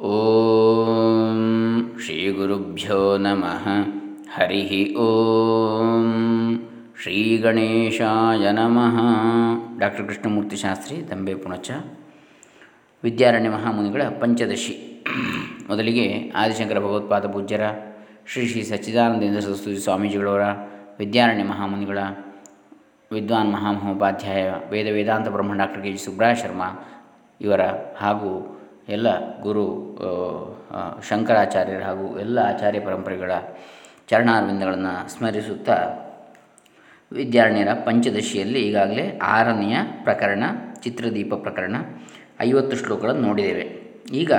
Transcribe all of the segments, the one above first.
ಓಂ ಶ್ರೀ ಗುರುಭ್ಯೋ ನಮಃ. ಹರಿ ಓಂ ಶ್ರೀ ಗಣೇಶಾಯ ನಮಃ. ಡಾಕ್ಟರ್ ಕೃಷ್ಣಮೂರ್ತಿ ಶಾಸ್ತ್ರಿ, ದಂಬೆ ಪುಣಚ. ವಿದ್ಯಾರಣ್ಯ ಮಹಾಮುನಿಗಳ ಪಂಚದಶಿ. ಮೊದಲಿಗೆ ಆದಿಶಂಕರ ಭಗವತ್ಪಾದ ಪೂಜ್ಯರ, ಶ್ರೀ ಶ್ರೀ ಸಚ್ಚಿದಾನಂದೇಂದ್ರ ಸರಸ್ವತಿ ಸ್ವಾಮೀಜಿಗಳವರ, ವಿದ್ಯಾರಣ್ಯ ಮಹಾಮುನಿಗಳ, ವಿದ್ವಾನ್ ಮಹಾಮಹೋಪಾಧ್ಯಾಯ, ವೇದ ವೇದಾಂತ ಬ್ರಹ್ಮ doctor K G Subraya Sharma ಇವರ ಹಾಗೂ ಎಲ್ಲ ಗುರು ಶಂಕರಾಚಾರ್ಯರು ಹಾಗೂ ಎಲ್ಲ ಆಚಾರ್ಯ ಪರಂಪರೆಗಳ ಚರಣಾರ್ವಿಂದಗಳನ್ನು ಸ್ಮರಿಸುತ್ತಾ ವಿದ್ಯಾರಣ್ಯರ ಪಂಚದಶಿಯಲ್ಲಿ ಈಗಾಗಲೇ ಆರನೆಯ ಪ್ರಕರಣ, ಚಿತ್ರದೀಪ ಪ್ರಕರಣ, ಐವತ್ತು ಶ್ಲೋಕಗಳನ್ನು ನೋಡಿದ್ದೇವೆ. ಈಗ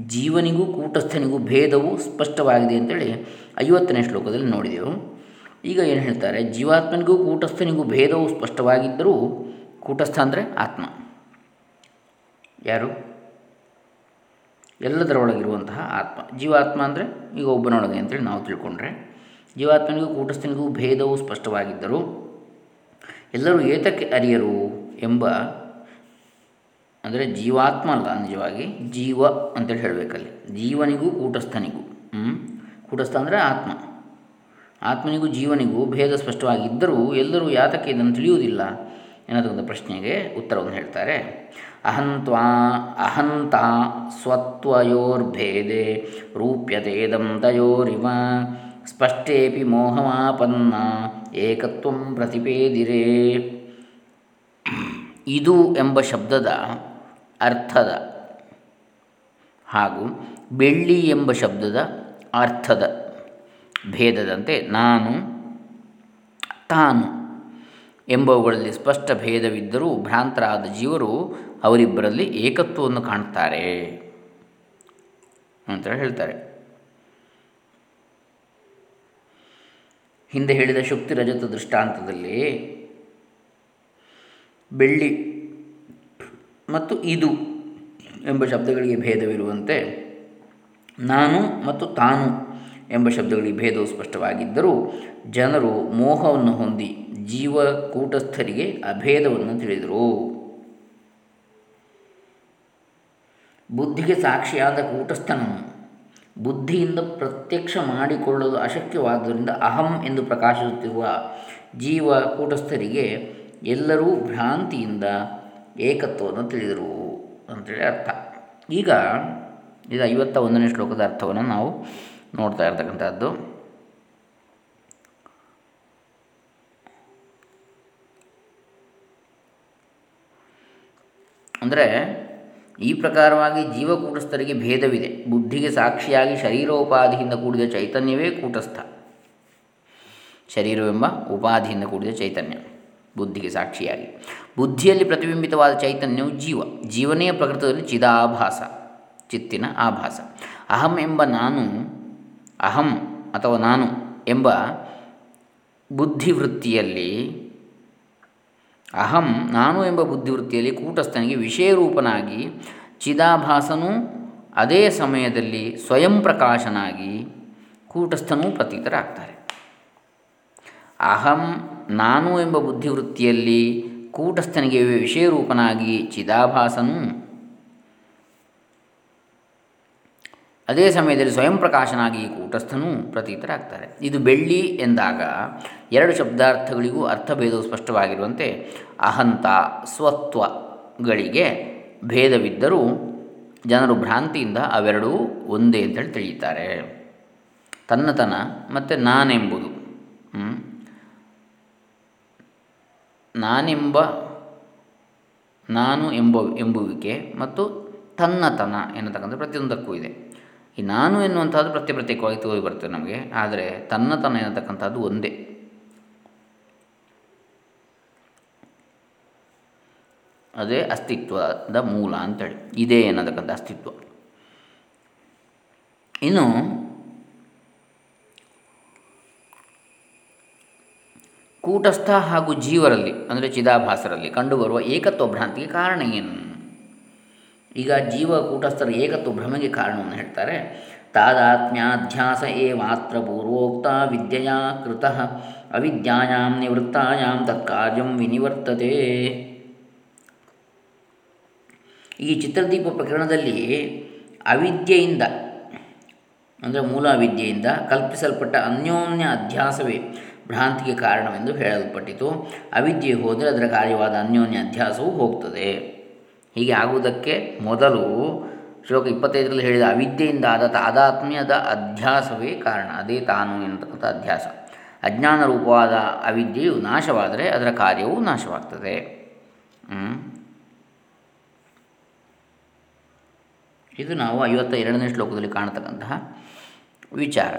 ಜೀವನಿಗೂ, ಕೂಟಸ್ಥನಿಗೂ ಭೇದವು ಸ್ಪಷ್ಟವಾಗಿದೆ ಅಂತೇಳಿ ಐವತ್ತನೇ ಶ್ಲೋಕದಲ್ಲಿ ನೋಡಿದೆವು. ಈಗ ಏನು ಹೇಳ್ತಾರೆ? ಜೀವಾತ್ಮನಿಗೂ ಕೂಟಸ್ಥನಿಗೂ ಭೇದವು ಸ್ಪಷ್ಟವಾಗಿದ್ದರೂ ಕೂಟಸ್ಥ ಅಂದರೆ ಆತ್ಮ. ಯಾರು? ಎಲ್ಲದರೊಳಗಿರುವಂತಹ ಆತ್ಮ. ಜೀವಾತ್ಮ ಅಂದರೆ ಈಗ ಒಬ್ಬನೊಳಗೆ ಅಂತೇಳಿ ನಾವು ತಿಳ್ಕೊಂಡ್ರೆ. ಜೀವಾತ್ಮನಿಗೂ ಕೂಟಸ್ಥನಿಗೂ ಭೇದವು ಸ್ಪಷ್ಟವಾಗಿದ್ದರೂ ಎಲ್ಲರೂ ಏತಕ್ಕೆ ಅರಿಯರು ಎಂಬ ಅಂದರೆ ಜೀವಾತ್ಮ ಅಲ್ಲ ನಿಜವಾಗಿ, ಜೀವ ಅಂತೇಳಿ ಹೇಳಬೇಕಲ್ಲಿ. ಜೀವನಿಗೂ, ಕೂಟಸ್ಥನಿಗೂ. ಕೂಟಸ್ಥ ಅಂದರೆ ಆತ್ಮ. ಆತ್ಮನಿಗೂ ಜೀವನಿಗೂ ಭೇದ ಸ್ಪಷ್ಟವಾಗಿದ್ದರೂ ಎಲ್ಲರೂ ಯಾತಕ್ಕೆ ಇದನ್ನು ತಿಳಿಯುವುದಿಲ್ಲ ಎನ್ನತಕ್ಕಂಥ ಪ್ರಶ್ನೆಗೆ ಉತ್ತರವನ್ನು ಹೇಳ್ತಾರೆ. ಅಹಂತ್ವಾ, ಅಹಂತ ಸ್ವತ್ವಯೋರ್ಭೇದೆ ರೂಪ್ಯತೆ ದಂತಯೋರಿವ ಸ್ಪಷ್ಟೇಪಿ ಮೋಹಮಾಪನ್ನ, ಏಕತ್ವಂ ಪ್ರತಿಪೇದಿರೇ. ಇದು ಎಂಬ ಶಬ್ದದ ಅರ್ಥದ ಹಾಗೂ ಬೆಳ್ಳಿ ಎಂಬ ಶಬ್ದದ ಅರ್ಥದ ಭೇದದಂತೆ ನಾನು, ತಾನು ಎಂಬವುಗಳಲ್ಲಿ ಸ್ಪಷ್ಟ ಭೇದವಿದ್ದರೂ ಭ್ರಾಂತರಾದ ಜೀವರು ಅವರಿಬ್ಬರಲ್ಲಿ ಏಕತ್ವವನ್ನು ಕಾಣ್ತಾರೆ ಅಂತ ಹೇಳ್ತಾರೆ. ಹಿಂದೆ ಹೇಳಿದ ಶುಕ್ತಿ ರಜತ ದೃಷ್ಟಾಂತದಲ್ಲಿ ಬೆಳ್ಳಿ ಮತ್ತು ಇದು ಎಂಬ ಶಬ್ದಗಳಿಗೆ ಭೇದವಿರುವಂತೆ ನಾನು ಮತ್ತು ತಾನು ಎಂಬ ಶಬ್ದಗಳಿಗೆ ಭೇದವು ಸ್ಪಷ್ಟವಾಗಿದ್ದರೂ ಜನರು ಮೋಹವನ್ನು ಹೊಂದಿ ಜೀವ ಕೂಟಸ್ಥರಿಗೆ ಅಭೇದವನ್ನು ತಿಳಿದರು. ಬುದ್ಧಿಗೆ ಸಾಕ್ಷಿಯಾದ ಕೂಟಸ್ಥನು ಬುದ್ಧಿಯಿಂದ ಪ್ರತ್ಯಕ್ಷ ಮಾಡಿಕೊಳ್ಳಲು ಅಶಕ್ಯವಾದ್ದರಿಂದ ಅಹಂ ಎಂದು ಪ್ರಕಾಶಿಸುತ್ತಿರುವ ಜೀವ ಕೂಟಸ್ಥರಿಗೆ ಎಲ್ಲರೂ ಭ್ರಾಂತಿಯಿಂದ ಏಕತ್ವವನ್ನು ತಿಳಿದರು ಅಂತೇಳಿ ಅರ್ಥ. ಈಗ ಇದು ಐವತ್ತ ಒಂದನೇ ಶ್ಲೋಕದ ಅರ್ಥವನ್ನು ನಾವು ನೋಡ್ತಾ ಇರ್ತಕ್ಕಂಥದ್ದು. ಅಂದರೆ ಈ ಪ್ರಕಾರವಾಗಿ ಜೀವಕೂಟಸ್ಥರಿಗೆ ಭೇದವಿದೆ. ಬುದ್ಧಿಗೆ ಸಾಕ್ಷಿಯಾಗಿ ಶರೀರೋಪಾಧಿಯಿಂದ ಕೂಡಿದ ಚೈತನ್ಯವೇ ಕೂಟಸ್ಥ. ಶರೀರವೆಂಬ ಉಪಾಧಿಯಿಂದ ಕೂಡಿದ ಚೈತನ್ಯ, ಬುದ್ಧಿಗೆ ಸಾಕ್ಷಿಯಾಗಿ. ಬುದ್ಧಿಯಲ್ಲಿ ಪ್ರತಿಬಿಂಬಿತವಾದ ಚೈತನ್ಯವು ಜೀವ. ಜೀವನೇ ಪ್ರಕೃತದಲ್ಲಿ ಚಿದಾಭಾಸ, ಚಿತ್ತಿನ ಆಭಾಸ. ಅಹಂ ಎಂಬ ನಾನು ಅಹಂ ಅಥವಾ ನಾನು ಎಂಬ ಬುದ್ಧಿವೃತ್ತಿಯಲ್ಲಿ ಅಹಂ ನಾನು ಎಂಬ ಬುದ್ಧಿವೃತ್ತಿಯಲ್ಲಿ ಕೂಟಸ್ಥನಿಗೆ ವಿಷಯರೂಪನಾಗಿ ಚಿದಾಭಾಸನೂ ಅದೇ ಸಮಯದಲ್ಲಿ ಸ್ವಯಂ ಪ್ರಕಾಶನಾಗಿ ಕೂಟಸ್ಥನೂ ಪ್ರತೀತರಾಗ್ತಾರೆ. ಅಹಂ ನಾನು ಎಂಬ ಬುದ್ಧಿವೃತ್ತಿಯಲ್ಲಿ ಕೂಟಸ್ಥನಿಗೆ ವಿಷಯರೂಪನಾಗಿ ಚಿದಾಭಾಸನು ಅದೇ ಸಮಯದಲ್ಲಿ ಸ್ವಯಂ ಪ್ರಕಾಶನಾಗಿ ಕೂಟಸ್ಥನೂ ಪ್ರತೀತರಾಗ್ತಾರೆ. ಇದು ಬೆಳ್ಳಿ ಎಂದಾಗ ಎರಡು ಶಬ್ದಾರ್ಥಗಳಿಗೂ ಅರ್ಥಭೇದವು ಸ್ಪಷ್ಟವಾಗಿರುವಂತೆ ಅಹಂತ ಸ್ವತ್ವಗಳಿಗೆ ಭೇದವಿದ್ದರೂ ಜನರು ಭ್ರಾಂತಿಯಿಂದ ಅವೆರಡೂ ಒಂದೇ ಅಂತೇಳಿ ತಿಳಿಯುತ್ತಾರೆ. ತನ್ನತನ ಮತ್ತು ನಾನೆಂಬುದು. ನಾನೆಂಬ, ನಾನು ಎಂಬ, ಎಂಬುವಿಕೆ ಮತ್ತು ತನ್ನತನ ಎನ್ನತಕ್ಕಂಥ ಪ್ರತಿಯೊಂದಕ್ಕೂ ಇದೆ. ಈ ನಾನು ಎನ್ನುವಂಥದ್ದು ಪ್ರತ್ಯೇಕ ಪ್ರತ್ಯೇಕವಾಗಿ ತೋರಿ ಬರ್ತದೆ ನಮಗೆ. ಆದರೆ ತನ್ನತನ ಎನ್ನತಕ್ಕಂಥದ್ದು ಒಂದೇ. ಅದೇ ಅಸ್ತಿತ್ವದ ಮೂಲ ಅಂತೇಳಿ. ಇದೇ ಅನ್ನತಕ್ಕಂಥ ಅಸ್ತಿತ್ವ. ಇನ್ನು ಕೂಟಸ್ಥ ಹಾಗೂ ಜೀವರಲ್ಲಿ, ಅಂದರೆ ಚಿದಾಭಾಸರಲ್ಲಿ ಕಂಡುಬರುವ ಏಕತ್ವ ಭ್ರಾಂತಿಗೆ ಕಾರಣ ಏನು? ಈಗ ಜೀವ ಕೂಟಸ್ಥರ ಏಕತ್ವ ಭ್ರಮೆಗೆ ಕಾರಣವನ್ನು ಹೇಳ್ತಾರೆ. ತಾದಾತ್ಮ್ಯಾಧ್ಯಾಸ ಮಾತ್ರ ಪೂರ್ವೋಕ್ತ ವಿದ್ಯೆಯ ಕೃತ ಅವಿದ್ಯಾಂ ನಿವೃತ್ತಾಯಾಂ ತತ್ಕಾರ್ಯಂ ವಿನಿವರ್ತತೆ. ಈ ಚಿತ್ರದೀಪ ಪ್ರಕರಣದಲ್ಲಿ ಅವಿದ್ಯೆಯಿಂದ, ಅಂದರೆ ಮೂಲ ವಿದ್ಯೆಯಿಂದ ಕಲ್ಪಿಸಲ್ಪಟ್ಟ ಅನ್ಯೋನ್ಯ ಅಧ್ಯಾಸವೇ ಭ್ರಾಂತಿಗೆ ಕಾರಣವೆಂದು ಹೇಳಲ್ಪಟ್ಟಿತು. ಅವಿದ್ಯೆ ಹೋದರೆ ಅದರ ಕಾರ್ಯವಾದ ಅನ್ಯೋನ್ಯ ಅಧ್ಯಾಸವು ಹೋಗ್ತದೆ. ಹೀಗೆ ಆಗುವುದಕ್ಕೆ ಮೊದಲು ಶ್ಲೋಕ ಇಪ್ಪತ್ತೈದರಲ್ಲಿ ಹೇಳಿದ ಅವಿದ್ಯೆಯಿಂದ ಆದ ತಾದಾತ್ಮ್ಯದ ಅಧ್ಯಾಸವೇ ಕಾರಣ. ಅದೇ ತಾನು ಎನ್ನತಕ್ಕಂಥ ಅಧ್ಯಾಸ. ಅಜ್ಞಾನ ರೂಪವಾದ ಅವಿದ್ಯೆಯು ನಾಶವಾದರೆ ಅದರ ಕಾರ್ಯವು ನಾಶವಾಗ್ತದೆ. ಇದು ನಾವು ಐವತ್ತ ಎರಡನೇ ಶ್ಲೋಕದಲ್ಲಿ ಕಾಣತಕ್ಕಂತಹ ವಿಚಾರ.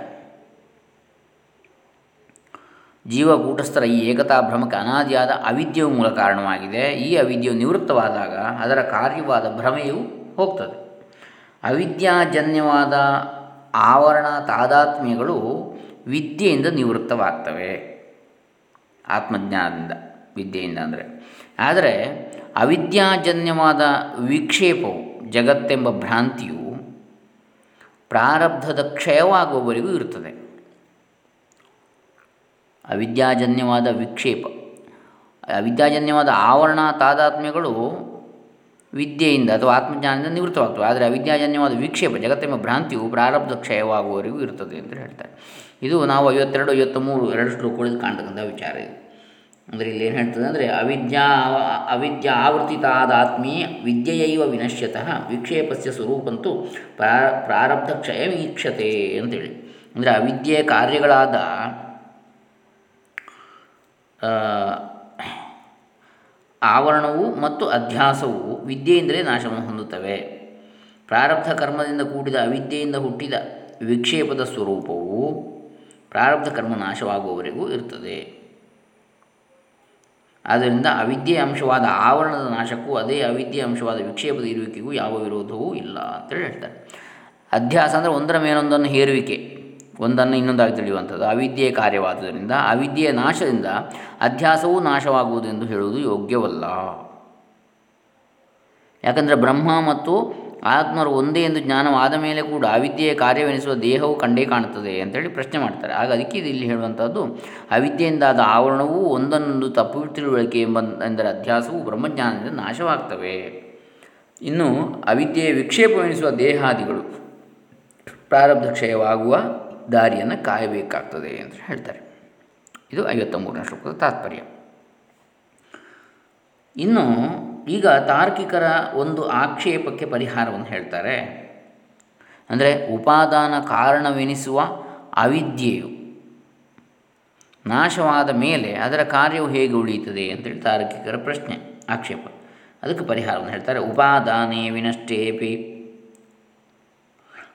ಜೀವಕೂಟಸ್ಥರ ಈ ಏಕತಾ ಭ್ರಮಕ್ಕೆ ಅನಾದಿಯಾದ ಅವಿದ್ಯೆಯು ಮೂಲ ಕಾರಣವಾಗಿದೆ. ಈ ಅವಿದ್ಯೆಯು ನಿವೃತ್ತವಾದಾಗ ಅದರ ಕಾರ್ಯವಾದ ಭ್ರಮೆಯು ಹೋಗ್ತದೆ. ಅವಿದ್ಯಾಜನ್ಯವಾದ ಆವರಣ ತಾದಾತ್ಮ್ಯಗಳು ವಿದ್ಯೆಯಿಂದ ನಿವೃತ್ತವಾಗ್ತವೆ. ಆತ್ಮಜ್ಞಾನದಿಂದ, ವಿದ್ಯೆಯಿಂದ ಅಂದರೆ. ಆದರೆ ಅವಿದ್ಯಾಜನ್ಯವಾದ ವಿಕ್ಷೇಪವು, ಜಗತ್ತೆಂಬ ಭ್ರಾಂತಿಯು ಪ್ರಾರಬ್ಧದ ಕ್ಷಯವಾಗುವವರೆಗೂ ಇರುತ್ತದೆ. ಅವಿದ್ಯಾಜನ್ಯವಾದ ವಿಕ್ಷೇಪ. ಅವಿದ್ಯಾಜನ್ಯವಾದ ಆವರಣ ತಾದಾತ್ಮ್ಯಗಳು ವಿದ್ಯೆಯಿಂದ ಅಥವಾ ಆತ್ಮಜ್ಞಾನದಿಂದ ನಿವೃತ್ತವಾಗ್ತವೆ. ಆದರೆ ಅವಿದ್ಯಾಜನ್ಯವಾದ ವಿಕ್ಷೇಪ ಜಗತ್ತೆಂಬ ಭ್ರಾಂತಿಯು ಪ್ರಾರಬ್ಧ ಕ್ಷಯವಾಗುವವರೆಗೂ ಇರುತ್ತದೆ ಅಂತ ಹೇಳ್ತಾರೆ. ಇದು ನಾವು ಐವತ್ತೆರಡು, ಐವತ್ತ್ಮೂರು ಎರಡು ಶ್ಲೋಕಗಳಲ್ಲಿ ಕಾಣ್ತಕ್ಕಂಥ ವಿಚಾರ ಇದು. ಅಂದರೆ ಇಲ್ಲಿ ಏನು ಹೇಳ್ತದೆ ಅಂದರೆ ಅವಿದ್ಯಾ ಅವಿದ್ಯಾ ಆತ್ಮೀಯ ವಿದ್ಯೆಯೈವ ವಿನಶ್ಯತಃ ವಿಕ್ಷೇಪಸ್ಯ ಸ್ವರೂಪಂತೂ ಪ್ರಾರಬ್ಧ ಕ್ಷಯ ವೀಕ್ಷತೆ ಅಂತೇಳಿ. ಅಂದರೆ ಅವಿದ್ಯೆಯ ಕಾರ್ಯಗಳಾದ ಆವರಣವು ಮತ್ತು ಅಧ್ಯಾಸವು ವಿದ್ಯೆಯಿಂದಲೇ ನಾಶವನ್ನು ಹೊಂದುತ್ತವೆ. ಪ್ರಾರಬ್ಧ ಕರ್ಮದಿಂದ ಕೂಡಿದ ಅವಿದ್ಯೆಯಿಂದ ಹುಟ್ಟಿದ ವಿಕ್ಷೇಪದ ಸ್ವರೂಪವು ಪ್ರಾರಬ್ಧ ಕರ್ಮ ನಾಶವಾಗುವವರೆಗೂ ಇರುತ್ತದೆ. ಆದ್ದರಿಂದ ಅವಿದ್ಯೆಯ ಅಂಶವಾದ ಆವರಣದ ನಾಶಕ್ಕೂ ಅದೇ ಅವಿದ್ಯೆಯ ಅಂಶವಾದ ವಿಕ್ಷೇಪದ ಇರುವಿಕೆಗೂ ಯಾವ ವಿರೋಧವೂ ಇಲ್ಲ ಅಂತೇಳಿ ಹೇಳ್ತಾರೆ. ಅಧ್ಯಾಸ ಅಂದರೆ ಒಂದರ ಮೇಲೊಂದನ್ನು ಹೇರುವಿಕೆ. ಒಂದನ್ನು ಇನ್ನೊಂದಾಗಿ ತಿಳಿಯುವಂಥದ್ದು. ಅವಿದ್ಯೆಯ ಕಾರ್ಯವಾದುದರಿಂದ, ಅವಿದ್ಯೆಯ ನಾಶದಿಂದ ಅಧ್ಯಾಸವೂ ನಾಶವಾಗುವುದು ಎಂದು ಹೇಳುವುದು ಯೋಗ್ಯವಲ್ಲ. ಯಾಕಂದರೆ ಬ್ರಹ್ಮ ಮತ್ತು ಆತ್ಮರು ಒಂದೇ ಎಂದು ಜ್ಞಾನವಾದ ಮೇಲೆ ಕೂಡ ಅವಿದ್ಯೆಯ ಕಾರ್ಯವೆನಿಸುವ ದೇಹವು ಕಂಡೇ ಕಾಣುತ್ತದೆ ಅಂತೇಳಿ ಪ್ರಶ್ನೆ ಮಾಡ್ತಾರೆ. ಆಗ ಅದಕ್ಕೆ ಇಲ್ಲಿ ಹೇಳುವಂಥದ್ದು, ಅವಿದ್ಯೆಯಿಂದಾದ ಆವರಣವೂ ಒಂದನ್ನೊಂದು ತಪ್ಪು ತಿಳುವಳಿಕೆ ಎಂಬ, ಎಂದರೆ ಅಧ್ಯಾಸವು ಬ್ರಹ್ಮಜ್ಞಾನದಿಂದ ನಾಶವಾಗ್ತವೆ. ಇನ್ನು ಅವಿದ್ಯೆಯ ವಿಕ್ಷೇಪವೆನಿಸುವ ದೇಹಾದಿಗಳು ಪ್ರಾರಬ್ಧ ಕ್ಷಯವಾಗುವ ದಾರಿಯನ್ನು ಕಾಯಬೇಕಾಗ್ತದೆ ಅಂತ ಹೇಳ್ತಾರೆ. ಇದು ಐವತ್ತ ಮೂರನೇ ಶ್ಲೋಕದ ತಾತ್ಪರ್ಯ. ಇನ್ನು ಈಗ ತಾರ್ಕಿಕರ ಒಂದು ಆಕ್ಷೇಪಕ್ಕೆ ಪರಿಹಾರವನ್ನು ಹೇಳ್ತಾರೆ. ಅಂದರೆ ಉಪಾದಾನ ಕಾರಣವೆನಿಸುವ ಅವಿದ್ಯೆಯು. ನಾಶವಾದ ಮೇಲೆ ಅದರ ಕಾರ್ಯವು ಹೇಗೆ ಉಳಿಯುತ್ತದೆ ಅಂತೇಳಿ ತಾರ್ಕಿಕರ ಪ್ರಶ್ನೆ, ಆಕ್ಷೇಪ. ಅದಕ್ಕೆ ಪರಿಹಾರವನ್ನು ಹೇಳ್ತಾರೆ. ಉಪಾದಾನೇ ವಿನಷ್ಟೇಪಿ.